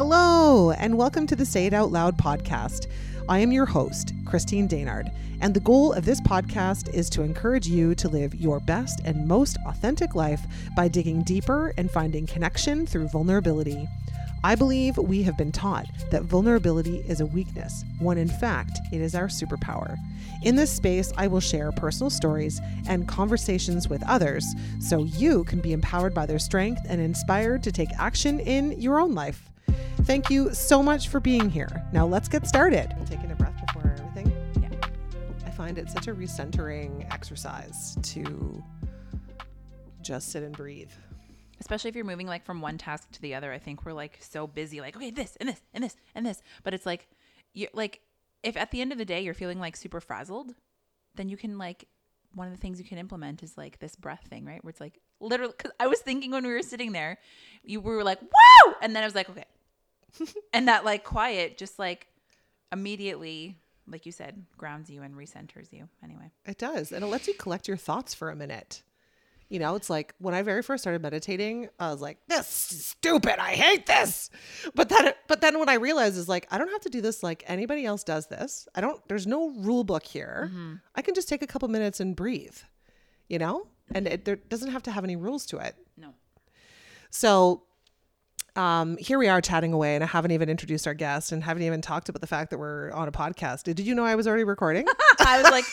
Hello, and welcome to the Say It Out Loud podcast. I am your host, Christine Daynard, and the goal of this podcast is to encourage you to live your best and most authentic life by digging deeper and finding connection through vulnerability. I believe we have been taught that vulnerability is a weakness, when in fact it is our superpower. In this space, I will share personal stories and conversations with others so you can be empowered by their strength and inspired to take action in your own life. Thank you so much for being here. Now let's get started. Taking a breath before everything. Yeah. I find it such a recentering exercise to just sit and breathe. Especially if you're moving like from one task to the other. I think we're like so busy, like, okay, this and this and this and this. But it's like you like if at the end of the day you're feeling like super frazzled, then you can like one of the things you can implement is like this breath thing, right? Where it's like literally cuz I was thinking when we were sitting there, you were like, whoa! and then I was like, "Okay." and that like quiet just like immediately like you said grounds you and recenters you anyway. It does. And it lets you collect your thoughts for a minute. You know, it's like when I very first started meditating, I was like, "This is stupid. I hate this." But then, but then what I realized is like, I don't have to do this like anybody else does this. I don't. There's no rule book here. Mm-hmm. I can just take a couple minutes and breathe. You know, and it there doesn't have to have any rules to it. No. So um, here we are chatting away, and I haven't even introduced our guest and haven't even talked about the fact that we're on a podcast. Did you know I was already recording? I was like,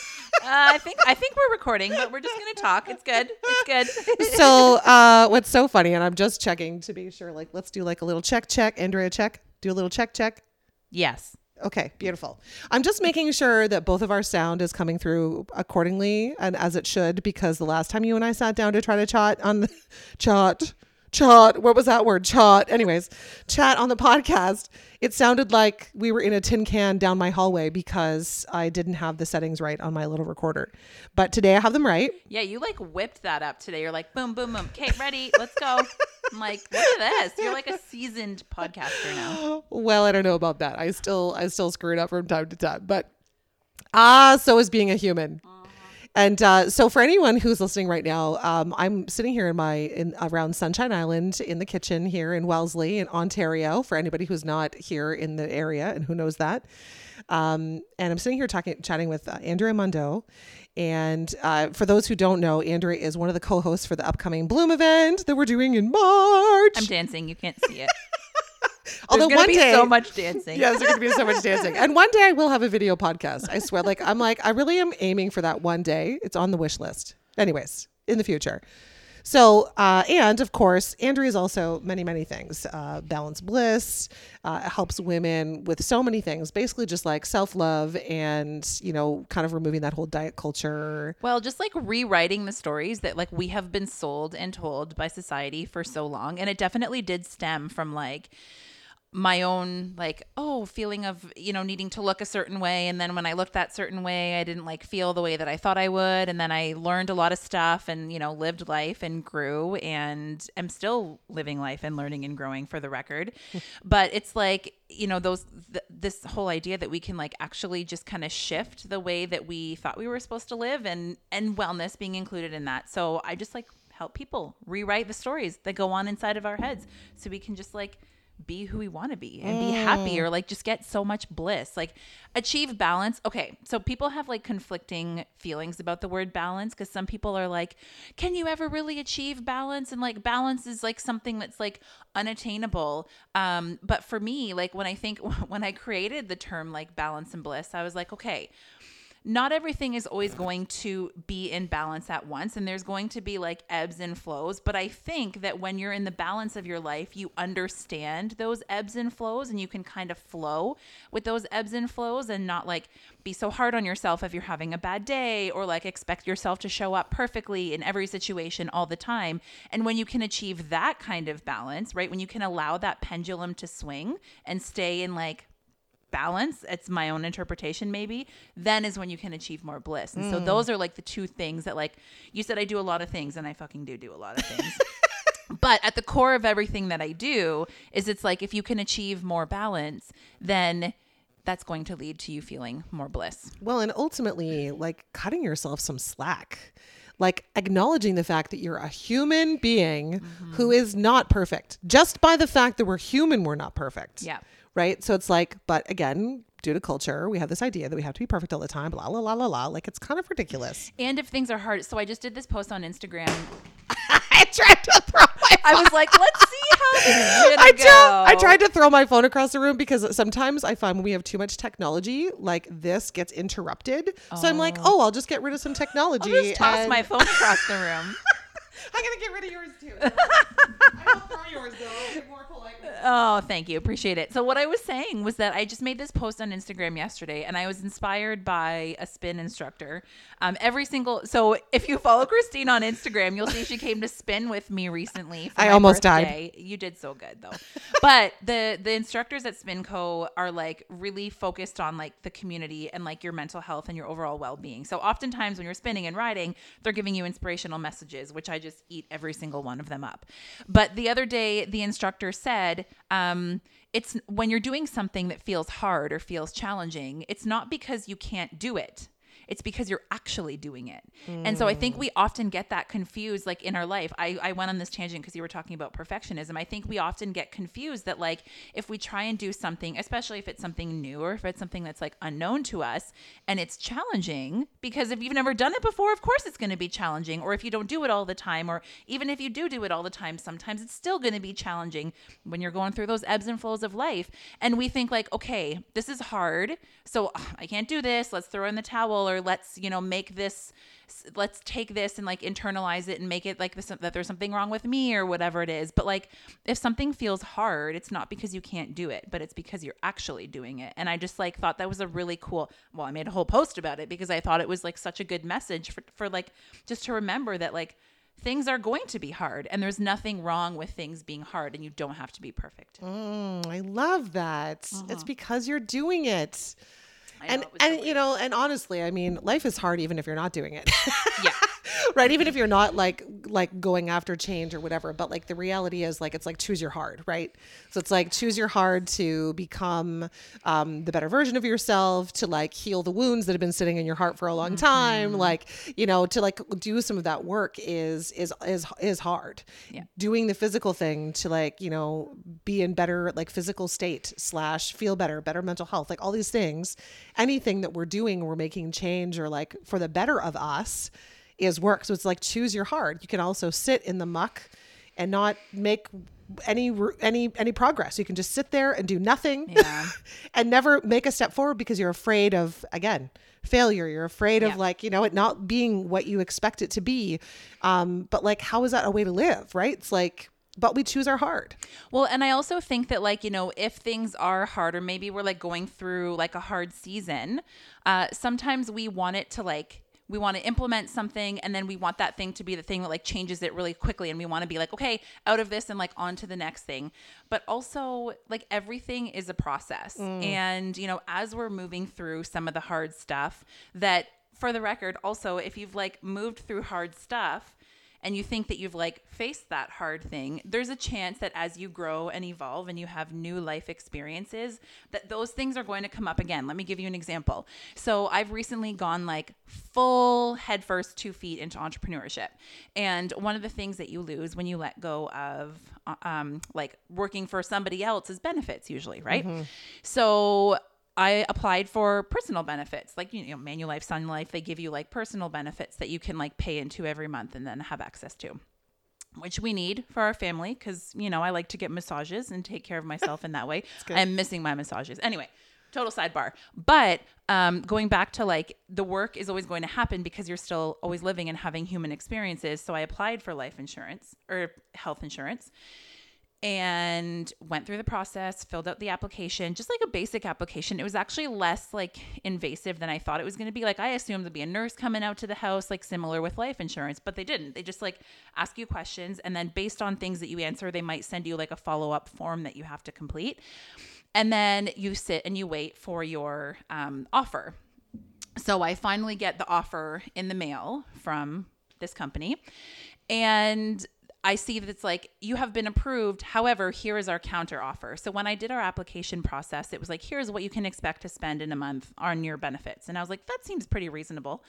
uh, I think I think we're recording, but we're just gonna talk. It's good. It's good. so uh, what's so funny, and I'm just checking to be sure, like, let's do like a little check, check. Andrea, check. Do a little check, check. yes. Okay, beautiful. I'm just making sure that both of our sound is coming through accordingly and as it should, because the last time you and I sat down to try to chat on the chat, chat, what was that word? Chat. Anyways, chat on the podcast, it sounded like we were in a tin can down my hallway because I didn't have the settings right on my little recorder. But today I have them right. Yeah, you like whipped that up today. You're like, boom, boom, boom. Okay, ready? Let's go. I'm like, look at this. You're like a seasoned podcaster now. Well, I don't know about that. I still I still screw it up from time to time, but ah, so is being a human. And uh, so, for anyone who's listening right now, um, I'm sitting here in my in around Sunshine Island in the kitchen here in Wellesley in Ontario. For anybody who's not here in the area and who knows that, um, and I'm sitting here talking, chatting with uh, Andrea Mondoux. And uh, for those who don't know, Andrea is one of the co-hosts for the upcoming Bloom event that we're doing in March. I'm dancing. You can't see it. Although one be day, so much dancing. Yes, there's gonna be so much dancing. And one day I will have a video podcast. I swear. Like I'm like, I really am aiming for that one day. It's on the wish list. Anyways, in the future. So, uh, and of course, Andrea is also many, many things. Uh, balance bliss uh, helps women with so many things, basically just like self love and, you know, kind of removing that whole diet culture. Well, just like rewriting the stories that like we have been sold and told by society for so long. And it definitely did stem from like my own like oh feeling of you know needing to look a certain way. And then when i looked that certain way i didn't like feel the way that i thought i would. And then i learned a lot of stuff and you know lived life and grew and am still living life and learning and growing for the record. But it's like you know those th- this whole idea that we can like actually just kind of shift the way that we thought we were supposed to live and and wellness being included in that. So i just like help people rewrite the stories that go on inside of our heads. So we can just like be who we want to be and be happy or like just get so much bliss like achieve balance. Okay so people have like conflicting feelings about the word balance because some people are like can you ever really achieve balance? And like balance is like something that's like unattainable. Um but for me like when i think when i created the term like balance and bliss i was like okay not everything is always going to be in balance at once and there's going to be like ebbs and flows but i think that when you're in the balance of your life you understand those ebbs and flows and you can kind of flow with those ebbs and flows and not like be so hard on yourself if you're having a bad day or like expect yourself to show up perfectly in every situation all the time. And when you can achieve that kind of balance right when you can allow that pendulum to swing and stay in like balance it's my own interpretation maybe then is when you can achieve more bliss and so those are like the two things that like you said i do a lot of things and i fucking do do a lot of things but at the core of everything that i do is it's like if you can achieve more balance then that's going to lead to you feeling more bliss Well, and ultimately, like cutting yourself some slack. like acknowledging the fact that you're a human being Mm-hmm. who is not perfect. Just by the fact that we're human, we're not perfect. Yeah. Right. So it's like, but again, due to culture, we have this idea that we have to be perfect all the time, blah, blah, blah, blah, blah. Like it's kind of ridiculous. And if things are hard, so I just did this post on Instagram. I tried to throw my I was like, let's see how this is gonna I, try- I tried to throw my phone across the room because sometimes I find when we have too much technology, like this gets interrupted. So I'm like, oh, oh I'll just get rid of some technology. I'll just toss and- my phone across the room. I'm gonna get rid of yours too. I will throw yours though. Be more polite. Oh, thank you. Appreciate it. So what I was saying was that I just made this post on Instagram yesterday and I was inspired by a spin instructor. Um, every single so if you follow Christine on Instagram, you'll see she came to spin with me recently. I almost died. You did so good though. but the the instructors at Spinco are like really focused on like the community and like your mental health and your overall well-being. So oftentimes when you're spinning and riding, they're giving you inspirational messages, which I just eat every single one of them up. But the other day, the instructor said, um, it's when you're doing something that feels hard or feels challenging, it's not because you can't do it. It's because you're actually doing it. And so I think mm. we often get that confused, like in our life. I, I went on this tangent because you were talking about perfectionism. I think we often get confused that, like, if we try and do something, especially if it's something new or if it's something that's like unknown to us and it's challenging, because if you've never done it before, of course it's going to be challenging. Or if you don't do it all the time, or even if you do do it all the time, sometimes it's still going to be challenging when you're going through those ebbs and flows of life. And we think, like, okay, this is hard. So ugh, I can't do this. Let's throw in the towel or let's, you know, make this, let's take this and like internalize it and make it like this, that there's something wrong with me or whatever it is. But like, if something feels hard, it's not because you can't do it, but it's because you're actually doing it. And I just like thought that was a really cool, well, I made a whole post about it because I thought it was like such a good message for, for like, just to remember that like, things are going to be hard and there's nothing wrong with things being hard and you don't have to be perfect. Mm, I love that. It's because you're doing it. And it was so and you know, and honestly, I mean, life is hard even if you're not doing it. yeah. right even if you're not like like going after change or whatever but like the reality is like it's like choose your hard right? So it's like choose your hard to become um, the better version of yourself to like heal the wounds that have been sitting in your heart for a long time like you know to like do some of that work is is is is hard. Yeah. doing the physical thing to like you know be in better like physical state slash feel better better mental health like all these things anything that we're doing we're making change or like for the better of us is work. So it's like choose your hard. You can also sit in the muck and not make any any any progress. You can just sit there and do nothing Yeah. and never make a step forward because you're afraid of again failure. You're afraid of like you know it not being what you expect it to be. Um but like how is that a way to live right? It's like but we choose our hard. Well, and I also think that like, you know, if things are hard or maybe we're like going through like a hard season, uh sometimes we want it to like we want to implement something and then we want that thing to be the thing that like changes it really quickly and we want to be like okay out of this and like on to the next thing. But also like everything is a process. Mm. And you know as we're moving through some of the hard stuff that for the record also if you've like moved through hard stuff and you think that you've like faced that hard thing, there's a chance that as you grow and evolve and you have new life experiences, that those things are going to come up again. Let me give you an example. So I've recently gone like full headfirst two feet into entrepreneurship. And one of the things that you lose when you let go of uh, um, like working for somebody else is benefits usually, right? So I applied for personal benefits, like you know, Manulife, Sun Life. They give you like personal benefits that you can like pay into every month and then have access to, which we need for our family because you know I like to get massages and take care of myself in that way. I'm missing my massages anyway. Total sidebar, but um, going back to like the work is always going to happen because you're still always living and having human experiences. So I applied for life insurance or health insurance and went through the process, filled out the application, just like a basic application. It was actually less like invasive than I thought it was going to be. Like I assumed there'd be a nurse coming out to the house, like similar with life insurance, but they didn't. They just like ask you questions and then based on things that you answer, they might send you like a follow-up form that you have to complete. And then you sit and you wait for your um, offer. So I finally get the offer in the mail from this company. And I see that it's like, you have been approved. However, here is our counter offer. So when I did our application process, it was like, here's what you can expect to spend in a month on your benefits. And I was like, that seems pretty reasonable.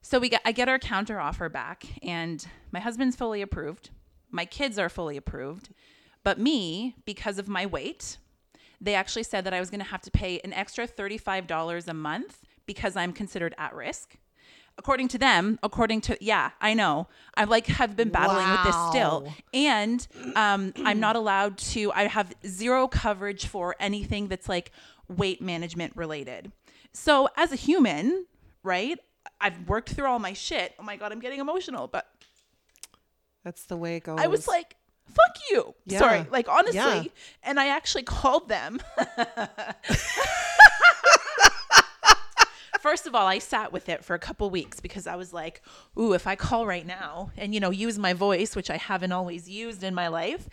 So we get I get our counter offer back and my husband's fully approved. My kids are fully approved. But me, because of my weight, they actually said that I was going to have to pay an extra $35 a month because I'm considered at risk. According to them, according to yeah, I know. I like have been battling with this still. And um, I'm not allowed to I have zero coverage for anything that's like weight management related. So as a human, right? I've worked through all my shit. Oh my god, I'm getting emotional, but That's the way it goes. I was like, fuck you. Yeah. Sorry. Like honestly. Yeah. And I actually called them. First of all, I sat with it for a couple weeks because I was like, ooh, if I call right now and, you know, use my voice, which I haven't always used in my life,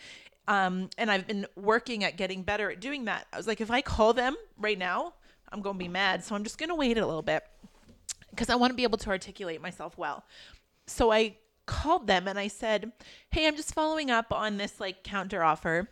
um, and I've been working at getting better at doing that. I was like, if I call them right now, I'm going to be mad. So I'm just going to wait a little bit because I want to be able to articulate myself well. So I called them and I said, "Hey, I'm just following up on this like counter offer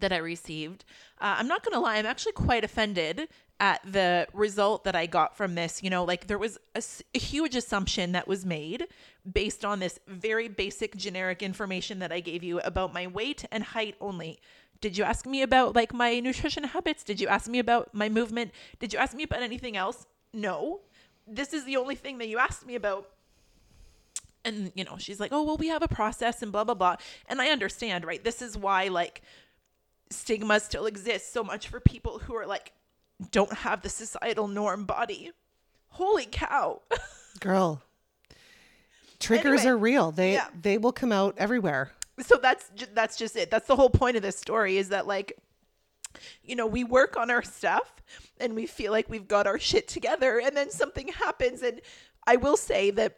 that I received. Uh, I'm not going to lie, I'm actually quite offended at the result that I got from this. You know, like there was a huge assumption that was made based on this very basic generic information that I gave you about my weight and height only. Did you ask me about like my nutrition habits? Did you ask me about my movement? Did you ask me about anything else? No. This is the only thing that you asked me about and you know she's like oh well we have a process and blah blah blah and i understand right this is why like stigma still exists so much for people who are like don't have the societal norm body holy cow girl. Triggers Anyway, are real. They yeah. they will come out everywhere. so that's that's just it that's the whole point of this story is that like you know we work on our stuff and we feel like we've got our shit together and then something happens and i will say that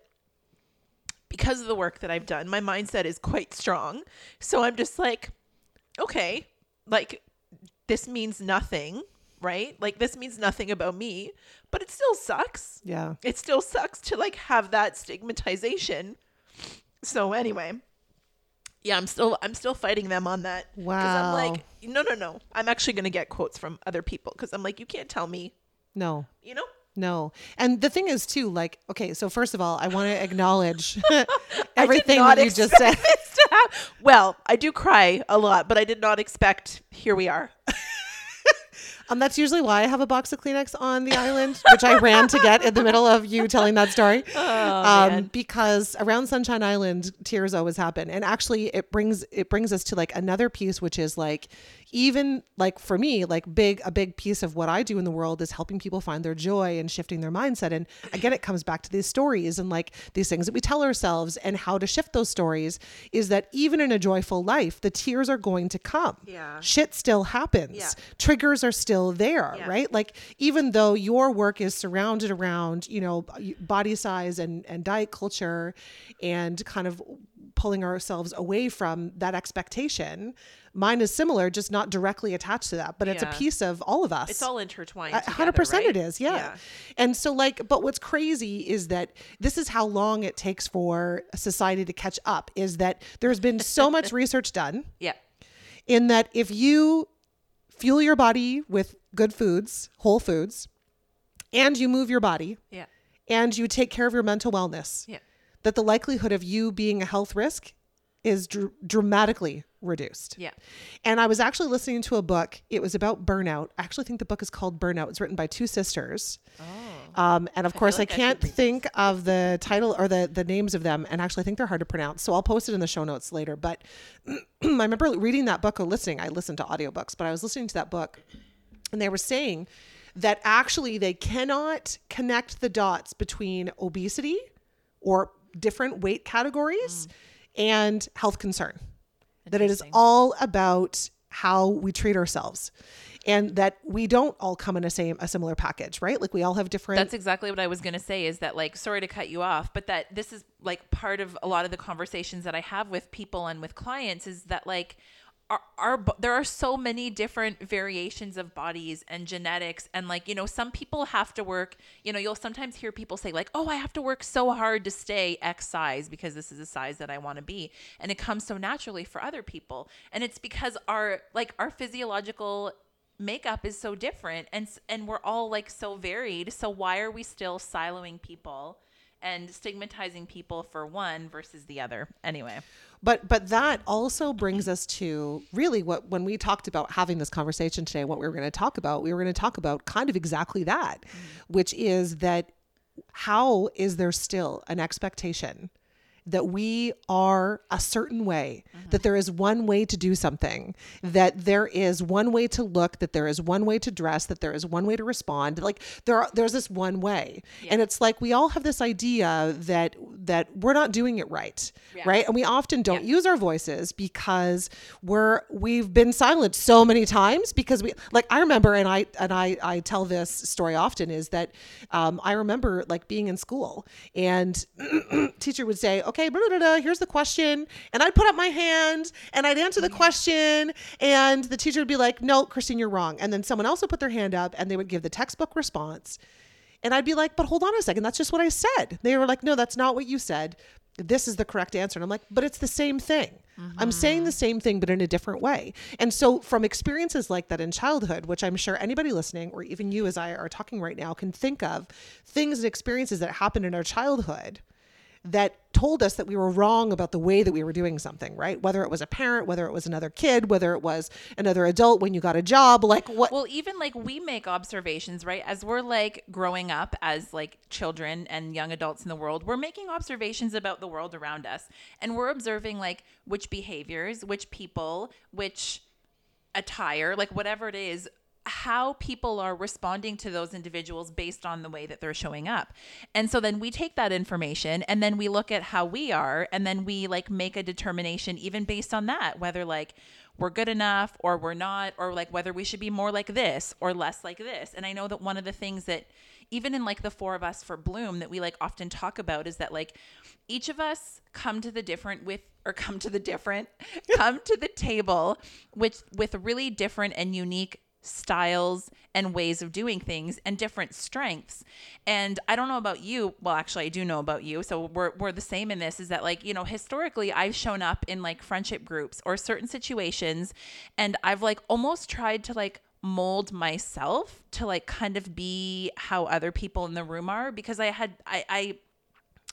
because of the work that i've done my mindset is quite strong so i'm just like okay like this means nothing right like this means nothing about me but it still sucks Yeah. it still sucks to like have that stigmatization. So anyway, yeah, I'm still I'm still fighting them on that. Wow. Cuz I'm like, no, no, no. I'm actually gonna get quotes from other people because I'm like, you can't tell me, No. you know. No. And the thing is too, like, okay, so first of all, I want to acknowledge everything that you just said. expect this to hap- Well, I do cry a lot, but I did not expect. Here we are. Um, that's usually why I have a box of Kleenex on the island, which I ran to get in the middle of you telling that story. Oh, um, because around Sunshine Island, tears always happen, and actually, it brings it brings us to like another piece, which is like even like for me, like big a big piece of what I do in the world is helping people find their joy and shifting their mindset. And again, it comes back to these stories and like these things that we tell ourselves and how to shift those stories. Is that even in a joyful life, the tears are going to come. Yeah. shit still happens. Yeah. Triggers are still there, Yeah. right? Like even though your work is surrounded around, you know, body size and and diet culture and kind of pulling ourselves away from that expectation, mine is similar, just not directly attached to that, but it's a piece of all of us. It's all intertwined. Hundred percent right? it is, yeah. And so like, but what's crazy is that this is how long it takes for society to catch up is that there's been so much research done Yeah. in that if you fuel your body with good foods, whole foods, and you move your body Yeah. and you take care of your mental wellness, Yeah. that the likelihood of you being a health risk is dr- dramatically reduced. Yeah. And I was actually listening to a book. It was about burnout. I actually think the book is called Burnout. It's written by two sisters. Oh. Um, and of course, like I I can't read think of the title or the the names of them. And actually, I think they're hard to pronounce. So I'll post it in the show notes later. But I remember reading that book or listening. I listened to audiobooks, but I was listening to that book, and they were saying that actually they cannot connect the dots between obesity or different weight categories and health concern. That it is all about how we treat ourselves. And that we don't all come in a same a similar package, right? Like we all have different That's exactly what I was going to say is that like sorry to cut you off, but that this is like part of a lot of the conversations that I have with people and with clients is that like our, there are so many different variations of bodies and genetics and like you know some people have to work you know you'll sometimes hear people say like oh I have to work so hard to stay X size because this is a size that I want to be and it comes so naturally for other people and it's because our like our physiological makeup is so different and and we're all like so varied so why are we still siloing people and stigmatizing people for one versus the other. Anyway. But but that also brings us to really what when we talked about having this conversation today, what we were going to talk about, we were going to talk about kind of exactly that, mm. which is that how is there still an expectation that we are a certain way, that there is one way to do something, that there is one way to look, that there is one way to dress, that there is one way to respond. Like there are, there's this one way. And it's like we all have this idea that that we're not doing it right. Yeah. Right? And we often don't use our voices because we're we've been silent so many times because we like I remember and I and I I tell this story often is that um, I remember like being in school and teacher would say, okay, blah, blah, blah, here's the question. And I'd put up my hand and I'd answer the mm. question. And the teacher would be like, no, Christine, you're wrong. And then someone else would put their hand up and they would give the textbook response. And I'd be like, but hold on a second. That's just what I said. They were like, no, that's not what you said. This is the correct answer. And I'm like, but it's the same thing. I'm saying the mm-hmm. same thing, but in a different way. And so, from experiences like that in childhood, which I'm sure anybody listening, or even you as I are talking right now, can think of things and experiences that happened in our childhood that told us that we were wrong about the way that we were doing something, right? Whether it was a parent, whether it was another kid, whether it was another adult when you got a job, like what Well, even like we make observations, right? As we're like growing up as like children and young adults in the world, we're making observations about the world around us. And we're observing like which behaviors, which people, which attire, like whatever it is, how people are responding to those individuals based on the way that they're showing up. And so then we take that information and then we look at how we are and then we like make a determination even based on that whether like we're good enough or we're not or like whether we should be more like this or less like this. And I know that one of the things that even in like the four of us for Bloom that we like often talk about is that like each of us come to the different with or come to the different come to the table which with really different and unique styles and ways of doing things and different strengths. And I don't know about you. Well, actually, I do know about you. So we're, we're the same in this is that, like, you know, historically, I've shown up in like friendship groups or certain situations and I've like almost tried to like mold myself to like kind of be how other people in the room are because I had, I, I,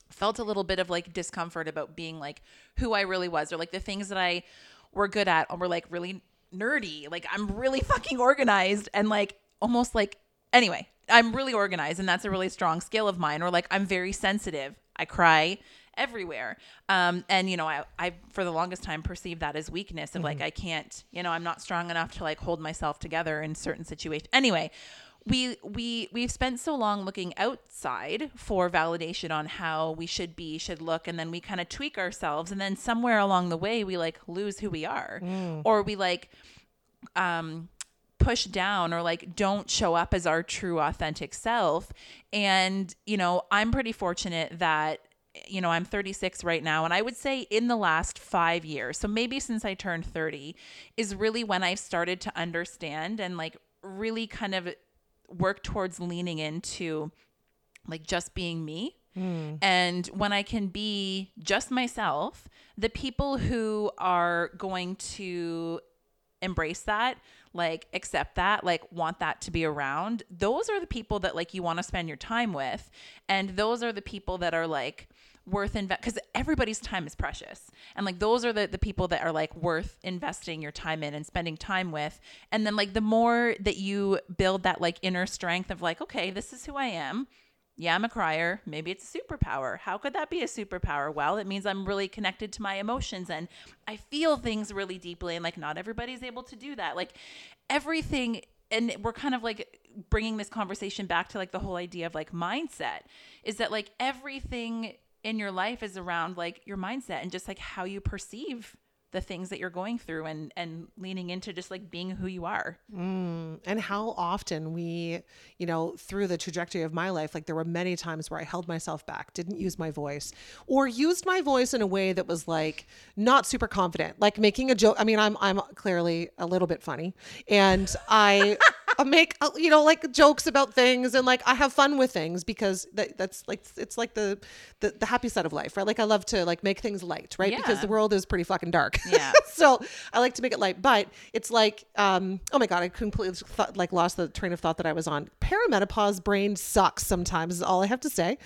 felt a little bit of like discomfort about being like who I really was or like the things that I were good at or were like really nerdy. Like I'm really fucking organized and like almost like anyway, I'm really organized and that's a really strong skill of mine or like I'm very sensitive. I cry everywhere. Um and you know, I I for the longest time perceived that as weakness of like I can't, you know, I'm not strong enough to like hold myself together in certain situations. Anyway, we we we've spent so long looking outside for validation on how we should be should look and then we kind of tweak ourselves and then somewhere along the way we like lose who we are. Or we like um push down or like don't show up as our true authentic self. And you know i'm pretty fortunate that you know i'm 36 right now and i would say in the last 5 years so maybe since i turned 30 is really when i've started to understand and like really kind of work towards leaning into like just being me. Hmm. And when I can be just myself, the people who are going to embrace that, like accept that, like want that to be around, those are the people that like you want to spend your time with. And those are the people that are like worth invest because everybody's time is precious. And like those are the the people that are like worth investing your time in and spending time with. And then like the more that you build that like inner strength of like okay this is who i am. Yeah i'm a crier. Maybe it's a superpower. How could that be a superpower? Well it means i'm really connected to my emotions and i feel things really deeply and like not everybody's able to do that. Like everything and we're kind of like bringing this conversation back to like the whole idea of like mindset is that like everything in your life is around like your mindset and just like how you perceive the things that you're going through and and leaning into just like being who you are. Mm, and how often we, you know, through the trajectory of my life, like there were many times where I held myself back, didn't use my voice, or used my voice in a way that was like not super confident, like making a joke. I mean, I'm I'm clearly a little bit funny, and I I make you know like jokes about things and like I have fun with things because that, that's like it's like the, the the happy side of life, right? Like I love to like make things light, right? Because the world is pretty fucking dark. Yeah. so I like to make it light, but it's like um oh my god, I completely thought, like lost the train of thought that I was on. Perimenopause brain sucks sometimes is all I have to say.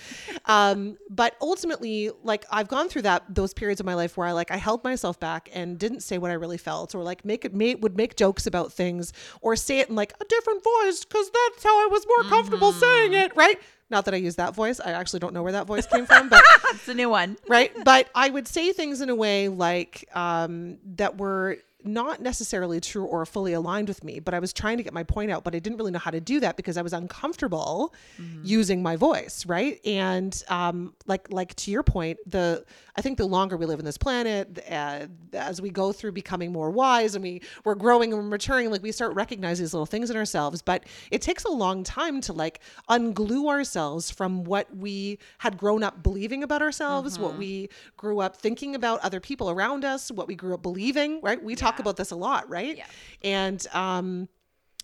Um but ultimately like I've gone through that those periods of my life where I like I held myself back and didn't say what I really felt or like make it made would make jokes about things or say it in like a different voice cuz that's how I was more comfortable saying it, right? Not that I use that voice. I actually don't know where that voice came from, but It's a new one. right but i would say things in a way like um, that were not necessarily true or fully aligned with me but i was trying to get my point out but i didn't really know how to do that because i was uncomfortable using my voice right? And um, like like to your point the i think the longer we live on this planet uh, as we go through becoming more wise and we we're growing and we're maturing like we start recognizing these little things in ourselves but it takes a long time to like unglue ourselves from what we had grown up believing about ourselves what we grew up thinking about other people around us what we grew up believing right? We talk Yeah. about this a lot right Yeah. and um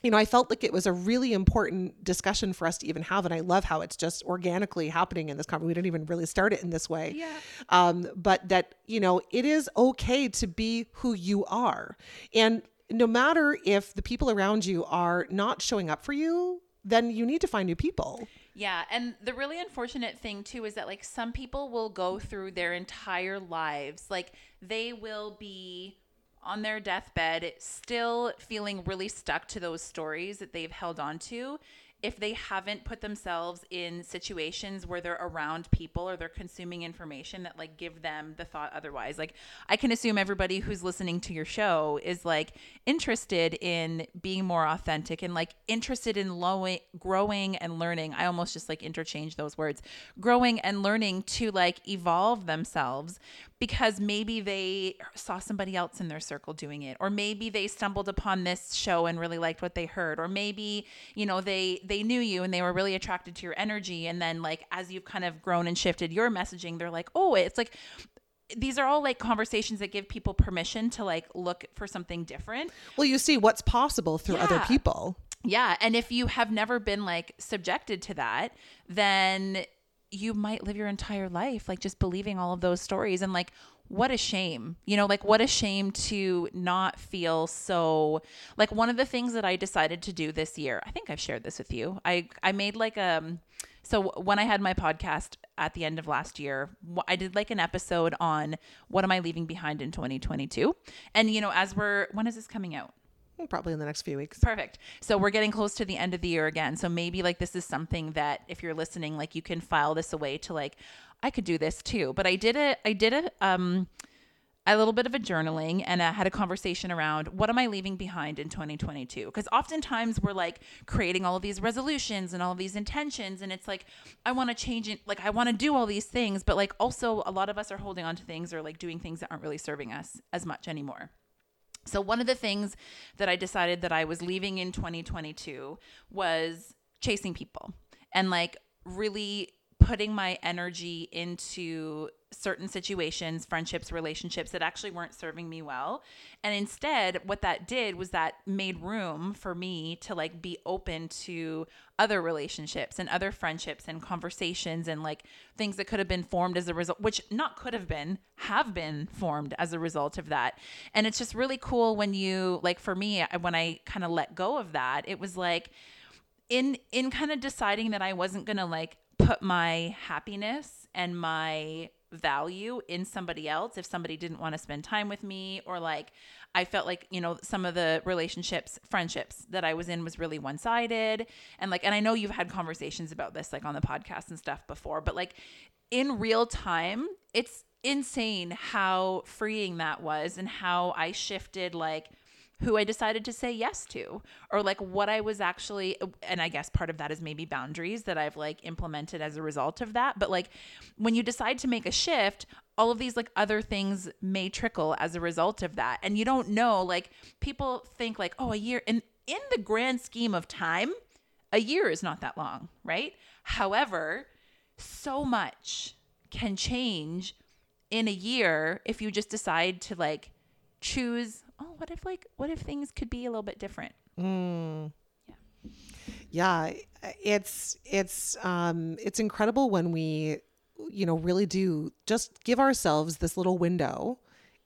you know, I felt like it was a really important discussion for us to even have. And I love how it's just organically happening in this conversation. We didn't even really start it in this way. Yeah. Um, but that, you know, it is okay to be who you are. And no matter if the people around you are not showing up for you, then you need to find new people. Yeah, and the really unfortunate thing too is that like some people will go through their entire lives like they will be on their deathbed still feeling really stuck to those stories that they've held on to if they haven't put themselves in situations where they're around people or they're consuming information that like give them the thought otherwise. Like i can assume everybody who's listening to your show is like interested in being more authentic and like interested in lowing, growing and learning. I almost just like interchange those words. Growing and learning to like evolve themselves because maybe they saw somebody else in their circle doing it or maybe they stumbled upon this show and really liked what they heard or maybe you know they they knew you and they were really attracted to your energy and then like as you've kind of grown and shifted your messaging they're like oh it's like these are all like conversations that give people permission to like look for something different Well, you see what's possible through other people. yeah. And if you have never been like subjected to that, then you might live your entire life like just believing all of those stories. And like, what a shame. You know, like, what a shame to not feel so. Like, one of the things that I decided to do this year, I think I've shared this with you. I, I made like um so when I had my podcast at the end of last year, I did like an episode on what am I leaving behind in 2022. And you know, as we're when is this coming out? Probably in the next few weeks. Perfect. So we're getting close to the end of the year again. So maybe like this is something that if you're listening, like you can file this away to like, I could do this too. But I did it. I did a um a little bit of a journaling and I had a conversation around what am I leaving behind in 2022? Because oftentimes we're like creating all of these resolutions and all of these intentions, and it's like I want to change it, like I want to do all these things, but like also a lot of us are holding on to things or like doing things that aren't really serving us as much anymore. So, one of the things that I decided that I was leaving in 2022 was chasing people and like really putting my energy into certain situations, friendships, relationships that actually weren't serving me well. And instead, what that did was that made room for me to like be open to other relationships and other friendships and conversations and like things that could have been formed as a result, which not could have been, have been formed as a result of that. And it's just really cool when you, like for me, when I kind of let go of that, it was like, in in kind of deciding that I wasn't going to like put my happiness and my value in somebody else if somebody didn't want to spend time with me or like I felt like, you know, some of the relationships, friendships that I was in was really one-sided and like and I know you've had conversations about this like on the podcast and stuff before, but like in real time, it's insane how freeing that was and how I shifted like who I decided to say yes to, or like what I was actually, and I guess part of that is maybe boundaries that I've like implemented as a result of that. But like when you decide to make a shift, all of these like other things may trickle as a result of that. And you don't know, like people think like, oh, a year, and in the grand scheme of time, a year is not that long, right? However, so much can change in a year if you just decide to like choose oh what if like what if things could be a little bit different? Yeah, Yeah. it's it's um it's incredible when we you know really do just give ourselves this little window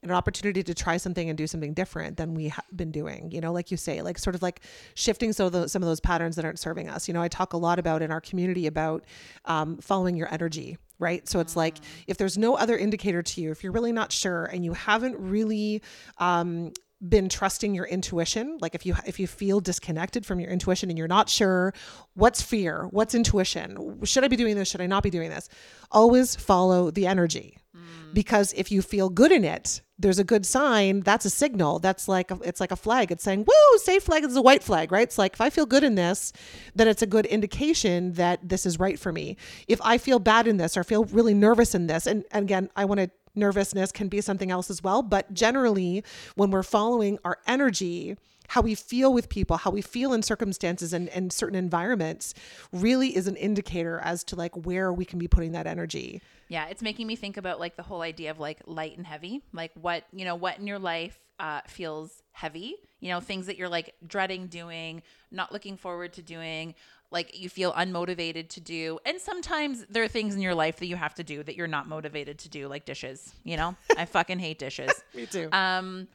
an opportunity to try something and do something different than we have been doing you know like you say like sort of like shifting so the, some of those patterns that aren't serving us. You know i talk a lot about in our community about um, following your energy right? So it's like if there's no other indicator to you if you're really not sure and you haven't really um, been trusting your intuition like if you if you feel disconnected from your intuition and you're not sure what's fear? What's intuition? Should i be doing this? Should i not be doing this? Always follow the energy. Mm. Because if you feel good in it there's a good sign that's a signal that's like a, it's like a flag. It's saying woo safe flag is a white flag right? It's like if i feel good in this then it's a good indication that this is right for me. If i feel bad in this or feel really nervous in this and, and again i want to nervousness can be something else as well. But generally when we're following our energy how we feel with people how we feel in circumstances and, and certain environments really is an indicator as to like where we can be putting that energy. Yeah, it's making me think about like the whole idea of like light and heavy. Like what, you know, what in your life uh, feels heavy, you know, things that you're like dreading doing, not looking forward to doing, like you feel unmotivated to do. And sometimes there are things in your life that you have to do that you're not motivated to do, like dishes, you know? I fucking hate dishes. me too Um,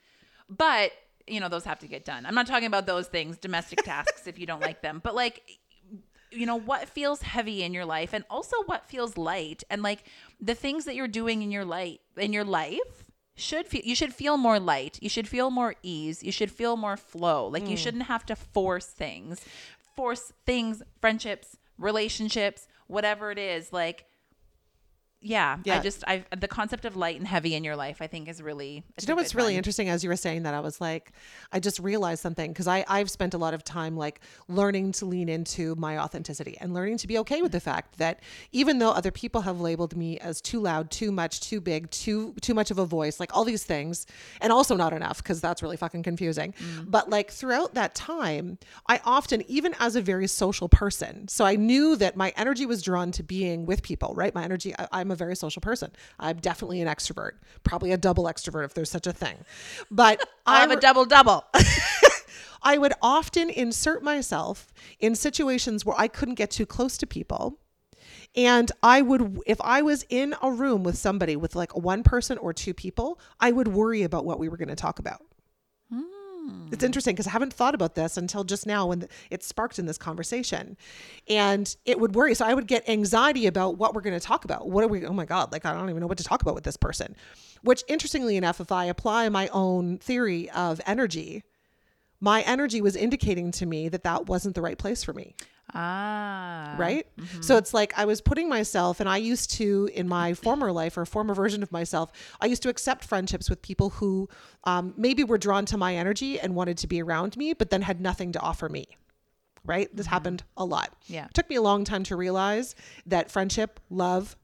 but you know, those have to get done. I'm not talking about those things, domestic tasks, if you don't like them, but like, you know, what feels heavy in your life, and also what feels light, and like the things that you're doing in your light in your life should feel. You should feel more light. You should feel more ease. You should feel more flow. Like you shouldn't have to force things, force things, friendships, relationships, whatever it is. Like yeah, I just I the concept of light and heavy in your life I think is really you know what's really interesting as you were saying that I was like I just realized something because I I've spent a lot of time like learning to lean into my authenticity and learning to be okay with the fact that even though other people have labeled me as too loud, too much, too big, too too much of a voice, like all these things and also not enough because that's really fucking confusing. Mm. But like throughout that time, I often even as a very social person, so I knew that my energy was drawn to being with people, right? My energy I, I'm a very social person. I'm definitely an extrovert, probably a double extrovert if there's such a thing. But I'm I a double double. I would often insert myself in situations where I couldn't get too close to people. And I would, if I was in a room with somebody with like one person or two people, I would worry about what we were going to talk about. It's interesting because I haven't thought about this until just now when it sparked in this conversation. And it would worry. So I would get anxiety about what we're going to talk about. What are we, oh my God, like I don't even know what to talk about with this person. Which, interestingly enough, if I apply my own theory of energy, my energy was indicating to me that that wasn't the right place for me. Ah. right? So it's like i was putting myself and i used to in my former life or former version of myself i used to accept friendships with people who um, maybe were drawn to my energy and wanted to be around me but then had nothing to offer me. Right? This happened a lot. Yeah. it took me a long time to realize that friendship love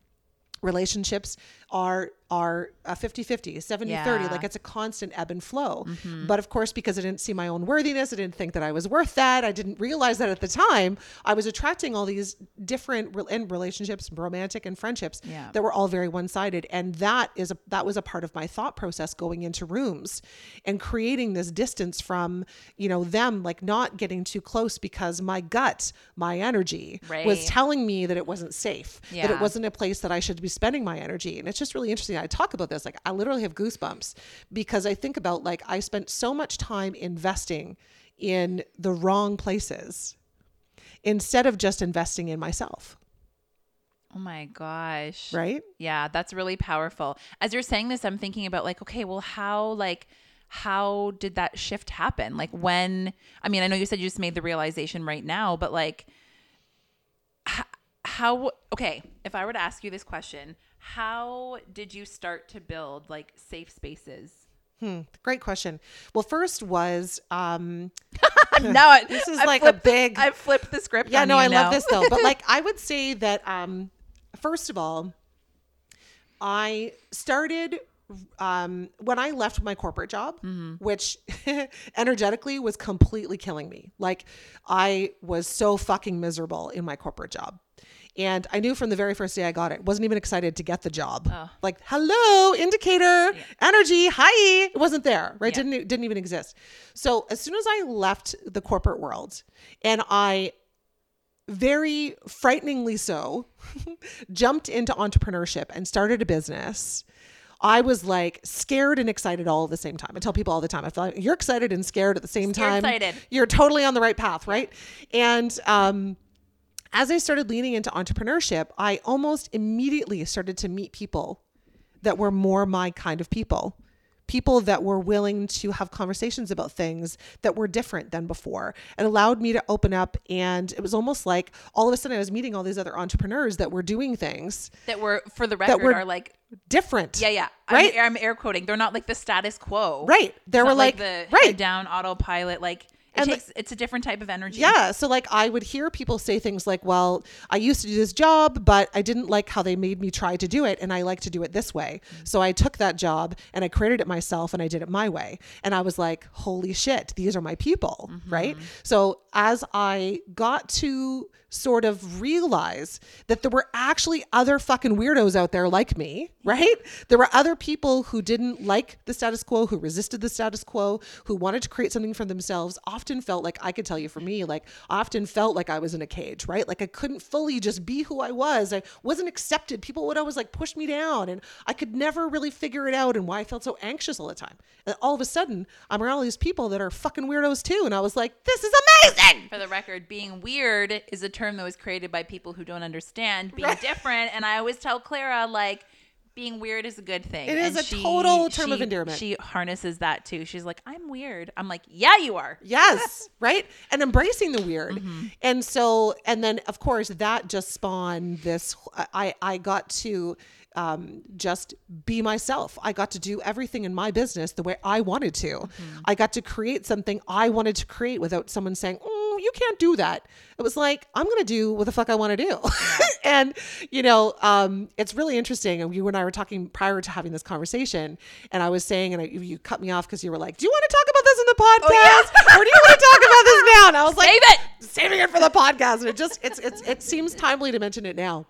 relationships are are uh, a 50-50 70-30 like it's a constant ebb and flow. Mm-hmm. But of course because i didn't see my own worthiness i didn't think that i was worth that i didn't realize that at the time i was attracting all these different re- in relationships romantic and friendships Yeah. that were all very one-sided. And that is a that was a part of my thought process going into rooms and creating this distance from you know them like not getting too close because my gut my energy was telling me that it wasn't safe that it wasn't a place that i should be spending my energy. And it's just really interesting i talk about this like i literally have goosebumps because i think about like i spent so much time investing in the wrong places instead of just investing in myself Oh my gosh. right Yeah, that's really powerful. As you're saying this, I'm thinking about like, okay, well, how like how did that shift happen? Like when I mean, I know you said you just made the realization right now, but like how okay, if I were to ask you this question, how did you start to build like safe spaces? great question well first was um no, This is I've like a flipped big- I've flipped the script. Yeah, on no, you I now. love this though. But like, I would say that um, first of all, I started um, when I left my corporate job, which energetically was completely killing me. Like, I was so fucking miserable in my corporate job. And I knew from the very first day I got it, wasn't even excited to get the job. Oh. Like, hello, indicator, energy, hi. It wasn't there, right? Yeah. Didn't didn't even exist. So as soon as I left the corporate world and I very frighteningly so jumped into entrepreneurship and started a business i was like scared and excited all at the same time i tell people all the time i feel like you're excited and scared at the same Scared, time excited. you're totally on the right path right and um as i started leaning into entrepreneurship i almost immediately started to meet people that were more my kind of people people that were willing to have conversations about things that were different than before it allowed me to open up and it was almost like all of a sudden i was meeting all these other entrepreneurs that were doing things That were, for the record, were- are like, different yeah, yeah. Right? I'm, I'm air quoting. They're not like the status quo. right they were not like, the right down autopilot. Like, And takes, it's a different type of energy. Yeah. So, like, I would hear people say things like, well, I used to do this job, but I didn't like how they made me try to do it. And I like to do it this way. Mm-hmm. So, I took that job and I created it myself and I did it my way. And I was like, holy shit, these are my people. Mm-hmm. Right. So, as I got to sort of realize that there were actually other fucking weirdos out there like me, right? There were other people who didn't like the status quo, who resisted the status quo, who wanted to create something for themselves, often felt like I could tell you for me, like often felt like I was in a cage, right? Like I couldn't fully just be who I was. I wasn't accepted. People would always like push me down and I could never really figure it out and why I felt so anxious all the time. And all of a sudden, I'm around all these people that are fucking weirdos too. And I was like, this is amazing. For the record, being weird is a term that was created by people who don't understand being Right. different. And I always tell Clara, like, being weird is a good thing. It is And a total term of endearment. She harnesses that too. She's like, I'm weird. I'm like, yeah, you are. Yes, right? And embracing the weird. Mm-hmm. And so and then of course that just spawned this I I got to um, just be myself. I got to do everything in my business the way I wanted to. I got to create something I wanted to create without someone saying, mm, "You can't do that." It was like I'm going to do what the fuck I want to do. and you know, um, it's really interesting. And you and I were talking prior to having this conversation, and I was saying, and I, you cut me off because you were like, "Do you want to talk about this in the podcast, or do you want to talk about this now?" And I was like, Save it. saving it for the podcast. And it just it's it's it seems timely to mention it now.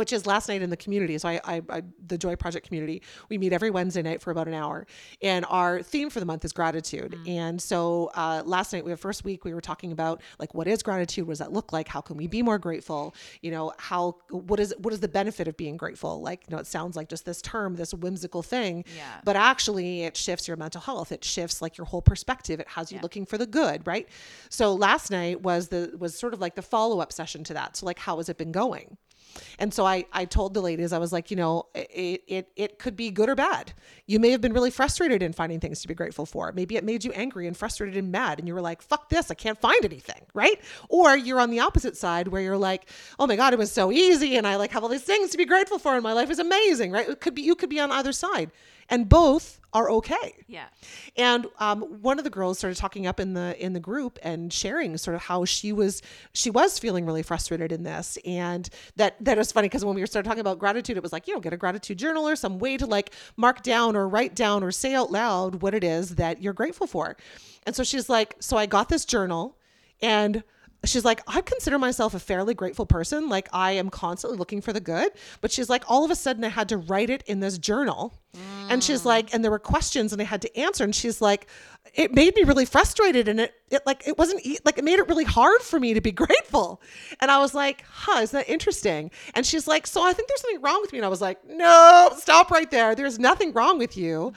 Which is last night in the community. So I, I, I the Joy Project community. We meet every Wednesday night for about an hour, and our theme for the month is gratitude. And so uh, last night, we have first week, we were talking about like what is gratitude? What does that look like? How can we be more grateful? You know, how what is what is the benefit of being grateful? Like, you know, it sounds like just this term, this whimsical thing, Yeah. but actually it shifts your mental health it shifts like your whole perspective it has you Yeah. looking for the good right so last night was the was sort of like the follow-up session to that so like how has it been going and so I, I told the ladies, I was like, you know, it, it, it could be good or bad. You may have been really frustrated in finding things to be grateful for. Maybe it made you angry and frustrated and mad. And you were like, fuck this, I can't find anything. Right. Or you're on the opposite side where you're like, oh my God, it was so easy. And I like have all these things to be grateful for. And my life is amazing. Right. It could be, you could be on either side. And both are okay. Yeah. And um, one of the girls started talking up in the in the group and sharing sort of how she was she was feeling really frustrated in this, and that that was funny because when we started talking about gratitude, it was like you know get a gratitude journal or some way to like mark down or write down or say out loud what it is that you're grateful for. And so she's like, so I got this journal, and she's like, I consider myself a fairly grateful person. Like I am constantly looking for the good. But she's like, all of a sudden I had to write it in this journal. And she's like, and there were questions and I had to answer. And she's like, it made me really frustrated. And it, it like, it wasn't like, it made it really hard for me to be grateful. And I was like, huh, is that interesting? And she's like, so I think there's something wrong with me. And I was like, no, stop right there. There's nothing wrong with you.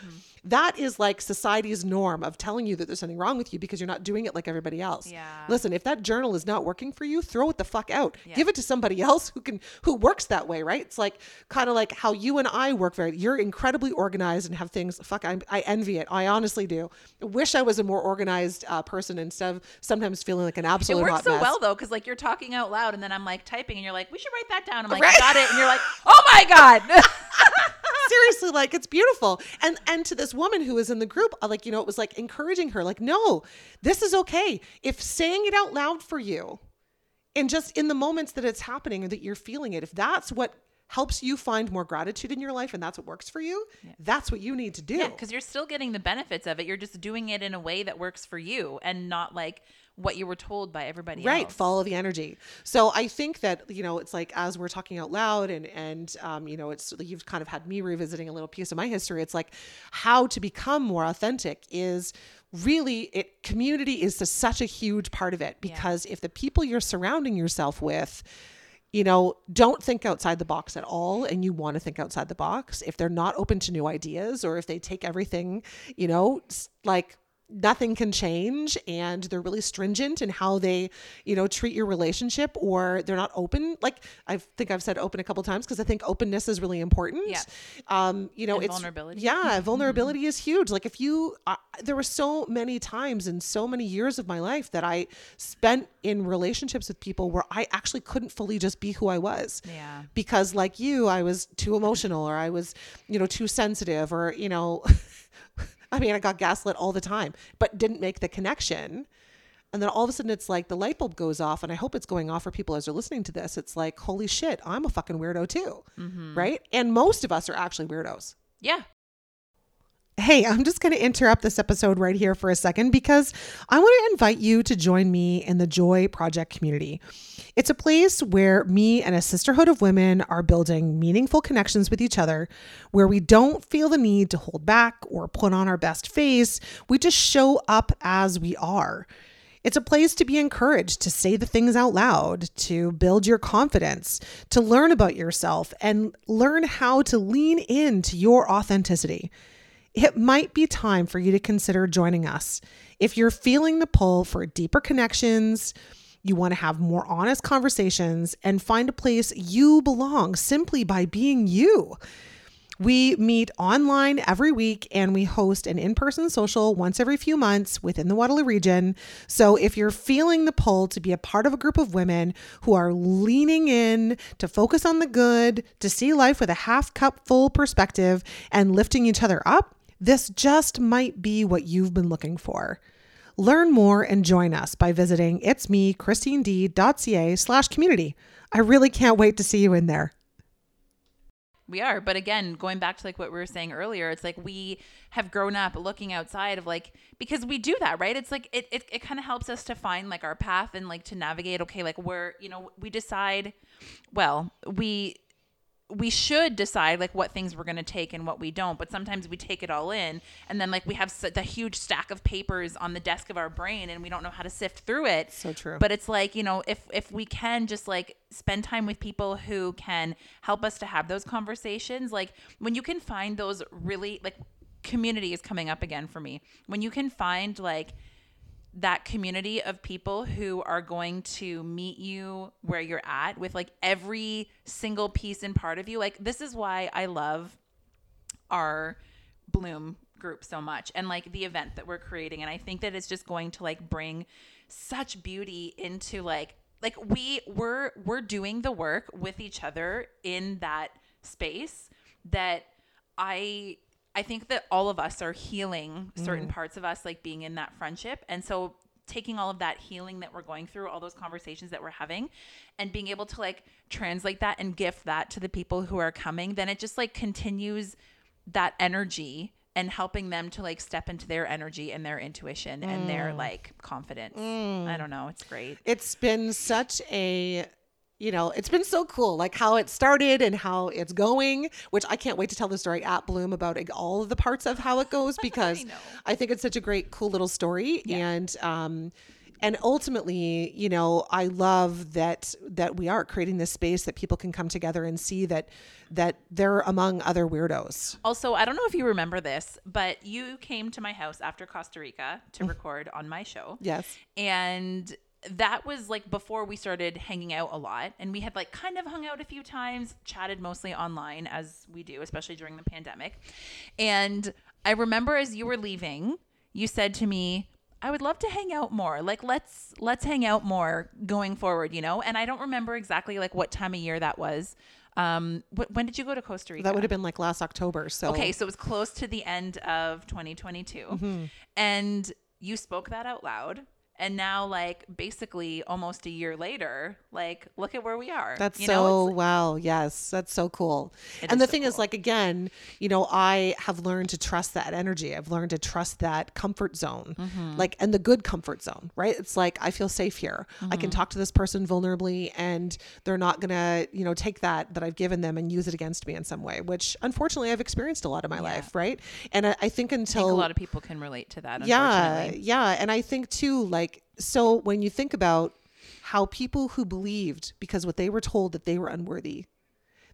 That is like society's norm of telling you that there's something wrong with you because you're not doing it like everybody else. Yeah. Listen, if that journal is not working for you, throw it the fuck out. Yeah. Give it to somebody else who can who works that way, right? It's like kind of like how you and I work very you're incredibly organized and have things fuck I, I envy it. I honestly do. I wish I was a more organized uh, person instead of sometimes feeling like an absolute It works so mess. well though, because like you're talking out loud, and then I'm like typing, and you're like, "We should write that down." I'm like, Right. "Got it," and you're like, "Oh my god!" seriously like it's beautiful and and to this woman who was in the group like you know it was like encouraging her like no this is okay if saying it out loud for you and just in the moments that it's happening or that you're feeling it if that's what helps you find more gratitude in your life and that's what works for you, that's what you need to do. Yeah, because you're still getting the benefits of it. You're just doing it in a way that works for you and not like what you were told by everybody right else. follow the energy so i think that you know it's like as we're talking out loud and and um, you know it's you've kind of had me revisiting a little piece of my history it's like how to become more authentic is really it community is such a huge part of it because if the people you're surrounding yourself with you know, don't think outside the box at all and you want to think outside the box. If they're not open to new ideas or if they take everything, you know, like nothing can change and they're really stringent in how they you know treat your relationship or they're not open like i think i've said open a couple times because i think openness is really important Yeah. um you know And it's vulnerability. yeah vulnerability is huge like if you uh, there were so many times in so many years of my life that i spent in relationships with people where i actually couldn't fully just be who i was Yeah. because like you i was too emotional or i was you know too sensitive or you know i mean i got gaslit all the time but didn't make the connection. And then all of a sudden it's like the light bulb goes off and i hope it's going off for people as they're listening to this. It's like holy shit i'm a fucking weirdo too mm-hmm. right? And most of us are actually weirdos. Yeah. Hey, I'm just going to interrupt this episode right here for a second because I want to invite you to join me in the Joy Project community. It's a place where me and a sisterhood of women are building meaningful connections with each other, where we don't feel the need to hold back or put on our best face. We just show up as we are. It's a place to be encouraged to say the things out loud, to build your confidence, to learn about yourself, and learn how to lean into your authenticity. It might be time for you to consider joining us. If you're feeling the pull for deeper connections, you want to have more honest conversations, and find a place you belong simply by being you. We meet online every week and we host an in person social once every few months within the Waterloo region. So if you're feeling the pull to be a part of a group of women who are leaning in to focus on the good, to see life with a half cup full perspective, and lifting each other up, this just might be what you've been looking for. Learn more and join us by visiting it's me, christined.ca slash community. I really can't wait to see you in there. We are. But again, going back to like what we were saying earlier, it's like we have grown up looking outside of like because we do that, right? It's like it it, it kind of helps us to find like our path and like to navigate, okay, like where, you know, we decide well, we we should decide like what things we're going to take and what we don't but sometimes we take it all in and then like we have the huge stack of papers on the desk of our brain and we don't know how to sift through it So true. but it's like you know if if we can just like spend time with people who can help us to have those conversations like when you can find those really like community is coming up again for me when you can find like that community of people who are going to meet you where you're at with like every single piece and part of you. Like, this is why I love our Bloom group so much and like the event that we're creating. And I think that it's just going to like bring such beauty into like, like we we're we're doing the work with each other in that space that I I think that all of us are healing certain mm-hmm. parts of us, like being in that friendship. And so taking all of that healing that we're going through, all those conversations that we're having, and being able to like translate that and gift that to the people who are coming, then it just like continues that energy and helping them to like step into their energy and their intuition and their mm. like confidence. Mm. I don't know. It's great. it's been such a you know it's been so cool like how it started and how it's going which i can't wait to tell the story at bloom about all of the parts of how it goes because know. I, think it's such a great cool little story and um and ultimately you know i love that that we are creating this space that people can come together and see that that they're among other weirdos Also, I don't know if you remember this, but you came to my house after Costa Rica to record on my show. yes And that was like before we started hanging out a lot. And we had like kind of hung out a few times, chatted mostly online as we do, especially during the pandemic. And I remember as you were leaving, you said to me, I would love to hang out more. Like let's let's hang out more going forward, you know? And I don't remember exactly like what time of year that was. Um wh- when did you go to Costa Rica? that would have been like last october so Okay, so it was close to the end of 2022. And you spoke that out loud And now, like, basically almost a year later, like, look at where we are. That's You so know, wow. Yes, that's so cool. It and the so thing is, like again, you know, I have learned to trust that energy. I've learned to trust that comfort zone, Mm-hmm. like and the good comfort zone. Right? It's like I feel safe here. I Mm-hmm. can talk to this person vulnerably, and they're not gonna, you know, take that that I've given them and use it against me in some way. Which unfortunately, I've experienced a lot of my life. Right? And I, I think I until think a lot of people can relate to that. yeah yeah and i think too like so when you think about how people who believed because what they were told that they were unworthy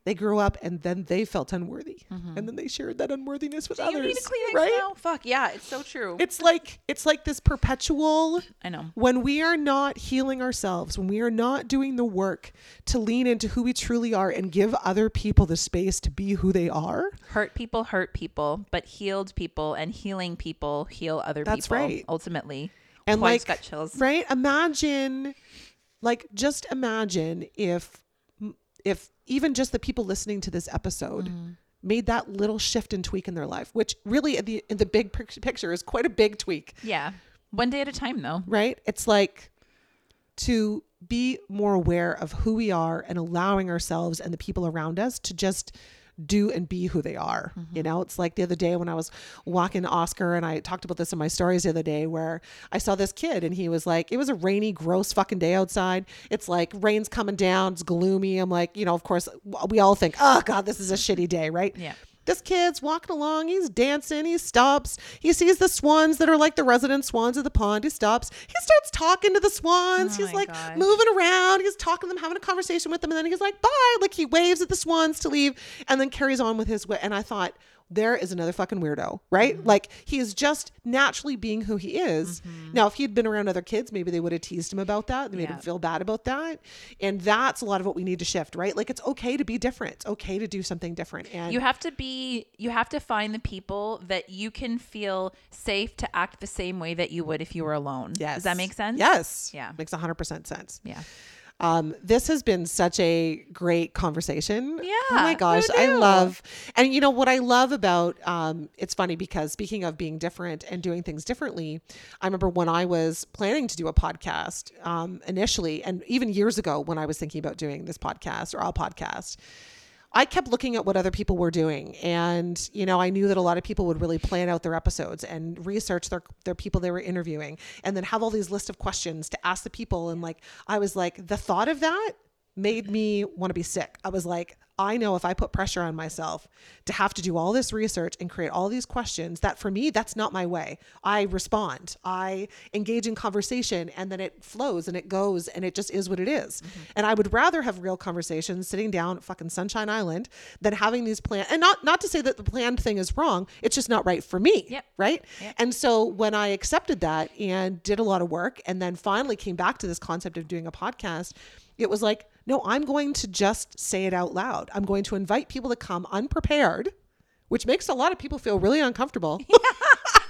they grew up and then they felt unworthy and then they shared that unworthiness with Do Mm-hmm. you others need a Kleenex right now? Fuck yeah, it's so true. it's like it's like this perpetual I know. when we are not healing ourselves, when we are not doing the work to lean into who we truly are and give other people the space to be who they are, Hurt people hurt people, but healed people and healing people heal other That's people. right. Ultimately, and like got chills. right imagine like just imagine if if even just the people listening to this episode Mm-hmm. made that little shift and tweak in their life which really in the in the big picture is quite a big tweak Yeah, one day at a time, though. right it's like to be more aware of who we are and allowing ourselves and the people around us to just do and be who they are. You mm-hmm. know, it's like the other day when I was walking Oscar and I talked about this in my stories the other day where I saw this kid and he was like, it was a rainy, gross fucking day outside. It's like rain's coming down, it's gloomy. I'm like, you know, of course, we all think, oh God, this is a shitty day, right? Yeah. This kid's walking along, he's dancing, he stops, he sees the swans that are like the resident swans of the pond. He stops, he starts talking to the swans. Oh he's like gosh. moving around, he's talking to them, having a conversation with them, and then he's like, bye. Like he waves at the swans to leave and then carries on with his way. And I thought, there is another fucking weirdo, right? Mm-hmm. Like he is just naturally being who he is. Now, if he had been around other kids, maybe they would have teased him about that. They made him feel bad about that. And that's a lot of what we need to shift, right? Like it's okay to be different. It's okay to do something different. And You have to be, you have to find the people that you can feel safe to act the same way that you would if you were alone. Yes. Does that make sense? Yes. Yeah. Makes 100% sense. Yeah. Um, this has been such a great conversation. Yeah, Oh my gosh. I love, and you know what I love about, um, it's funny because speaking of being different and doing things differently, I remember when I was planning to do a podcast, um, initially, and even years ago when I was thinking about doing this podcast or our podcast, I kept looking at what other people were doing. And, you know, I knew that a lot of people would really plan out their episodes and research their, their people they were interviewing and then have all these list of questions to ask the people. And like, I was like, the thought of that made me want to be sick. I was like, I know if I put pressure on myself to have to do all this research and create all these questions, that for me, that's not my way. I respond, I engage in conversation, and then it flows and it goes and it just is what it is. Mm-hmm. And I would rather have real conversations sitting down at fucking Sunshine Island than having these planned. And not not to say that the planned thing is wrong. It's just not right for me. Yep. Right. Yep. And so when I accepted that and did a lot of work, and then finally came back to this concept of doing a podcast, it was like, no, I'm going to just say it out loud. I'm going to invite people to come unprepared, which makes a lot of people feel really uncomfortable.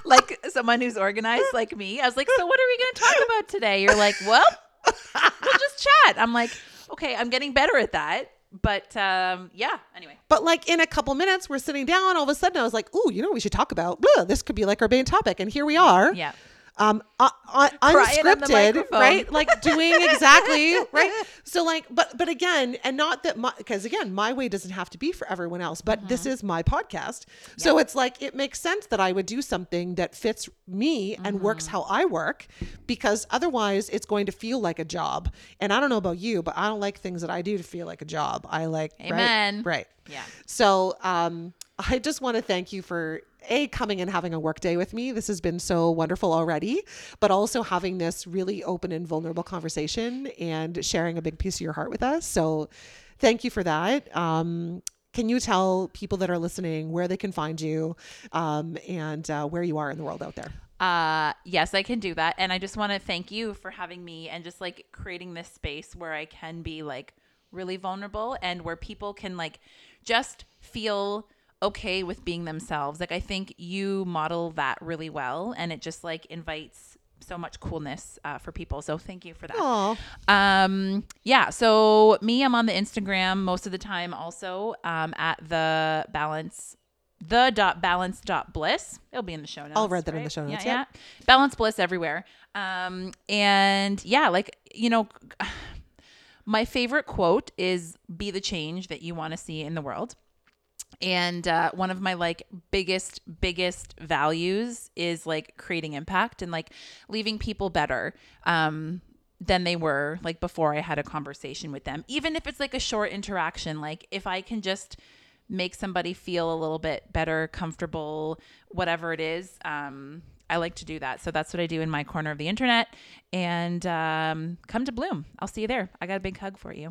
Like someone who's organized like me. I was like, so what are we going to talk about today? You're like, well, we'll just chat. I'm like, okay, I'm getting better at that. But um, yeah, anyway. But like in a couple minutes, we're sitting down. All of a sudden, I was like, "Ooh, you know, what we should talk about. Blah, this could be like our main topic." And here we are. Yeah. Um, uh, uh, Crying on the unscripted, right? Like doing exactly right. So like, but but again, and not that my because again, my way doesn't have to be for everyone else. But this Mm-hmm. is my podcast, so it's like it makes sense that I would do something that fits me and works Mm-hmm. how I work, because otherwise it's going to feel like a job. And I don't know about you, but I don't like things that I do to feel like a job. I like right? Amen. right. Yeah. So um, I just want to thank you for a coming and having a work day with me. This has been so wonderful already, but also having this really open and vulnerable conversation and sharing a big piece of your heart with us. So thank you for that. Um, can you tell people that are listening where they can find you um, and uh, where you are in the world out there? Uh, yes, I can do that. And I just want to thank you for having me and just like creating this space where I can be like really vulnerable and where people can like just feel okay with being themselves. Like I think you model that really well and it just like invites so much coolness uh, for people. So thank you for that. Oh, Um, yeah. So me, I'm on the Instagram most of the time. Also, um, at the balance the dot balance dot bliss. It'll be in the show notes. I'll read that in the show notes, Yeah, yep. yeah. Balance bliss everywhere. Um, and yeah, like you know, my favorite quote is "Be the change that you want to see in the world." And uh, one of my like biggest, biggest values is like creating impact and like leaving people better um, than they were like before I had a conversation with them. Even if it's like a short interaction, like if I can just make somebody feel a little bit better, comfortable, whatever it is, um, I like to do that. So that's what I do in my corner of the internet. And um, come to Bloom. I'll see you there. I got a big hug for you.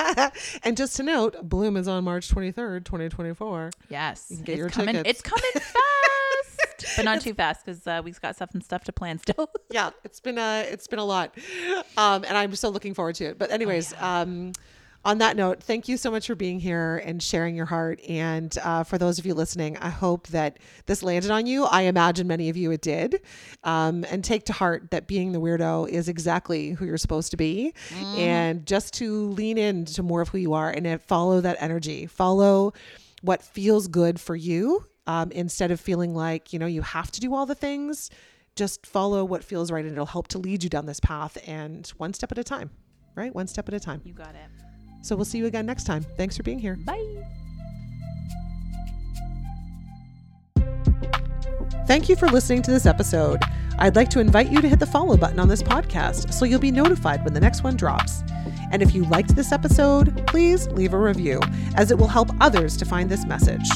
and just to note, Bloom is on March 23rd, 2024. Yes, can get it's your coming. tickets. It's coming fast, but not too fast because uh, we've got stuff and stuff to plan still. yeah, it's been a it's been a lot, um, and I'm still looking forward to it. But anyways, um, on that note, thank you so much for being here and sharing your heart. And uh, for those of you listening, I hope that this landed on you. I imagine many of you it did, um, and take to heart that being the weirdo is exactly who you're supposed to be, and just to lean into more of who you are and uh, follow that energy, follow what feels good for you um, instead of feeling like you know you have to do all the things. Just follow what feels right and it'll help to lead you down this path and one step at a time right? One step at a time. You got it. So we'll see you again next time thanks for being here Bye. Thank you for listening to this episode. I'd like to invite you to hit the follow button on this podcast so you'll be notified when the next one drops. And if you liked this episode, please leave a review, as it will help others to find this message.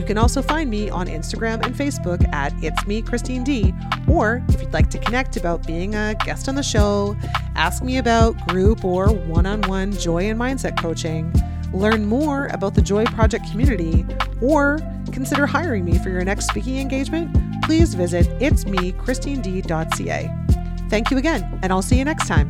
You can also find me on Instagram and Facebook at It's Me Christine D. Or if you'd like to connect about being a guest on the show, ask me about group or one on one joy and mindset coaching, learn more about the Joy Project community, or consider hiring me for your next speaking engagement, please visit itsmechristined.ca. Thank you again, and I'll see you next time.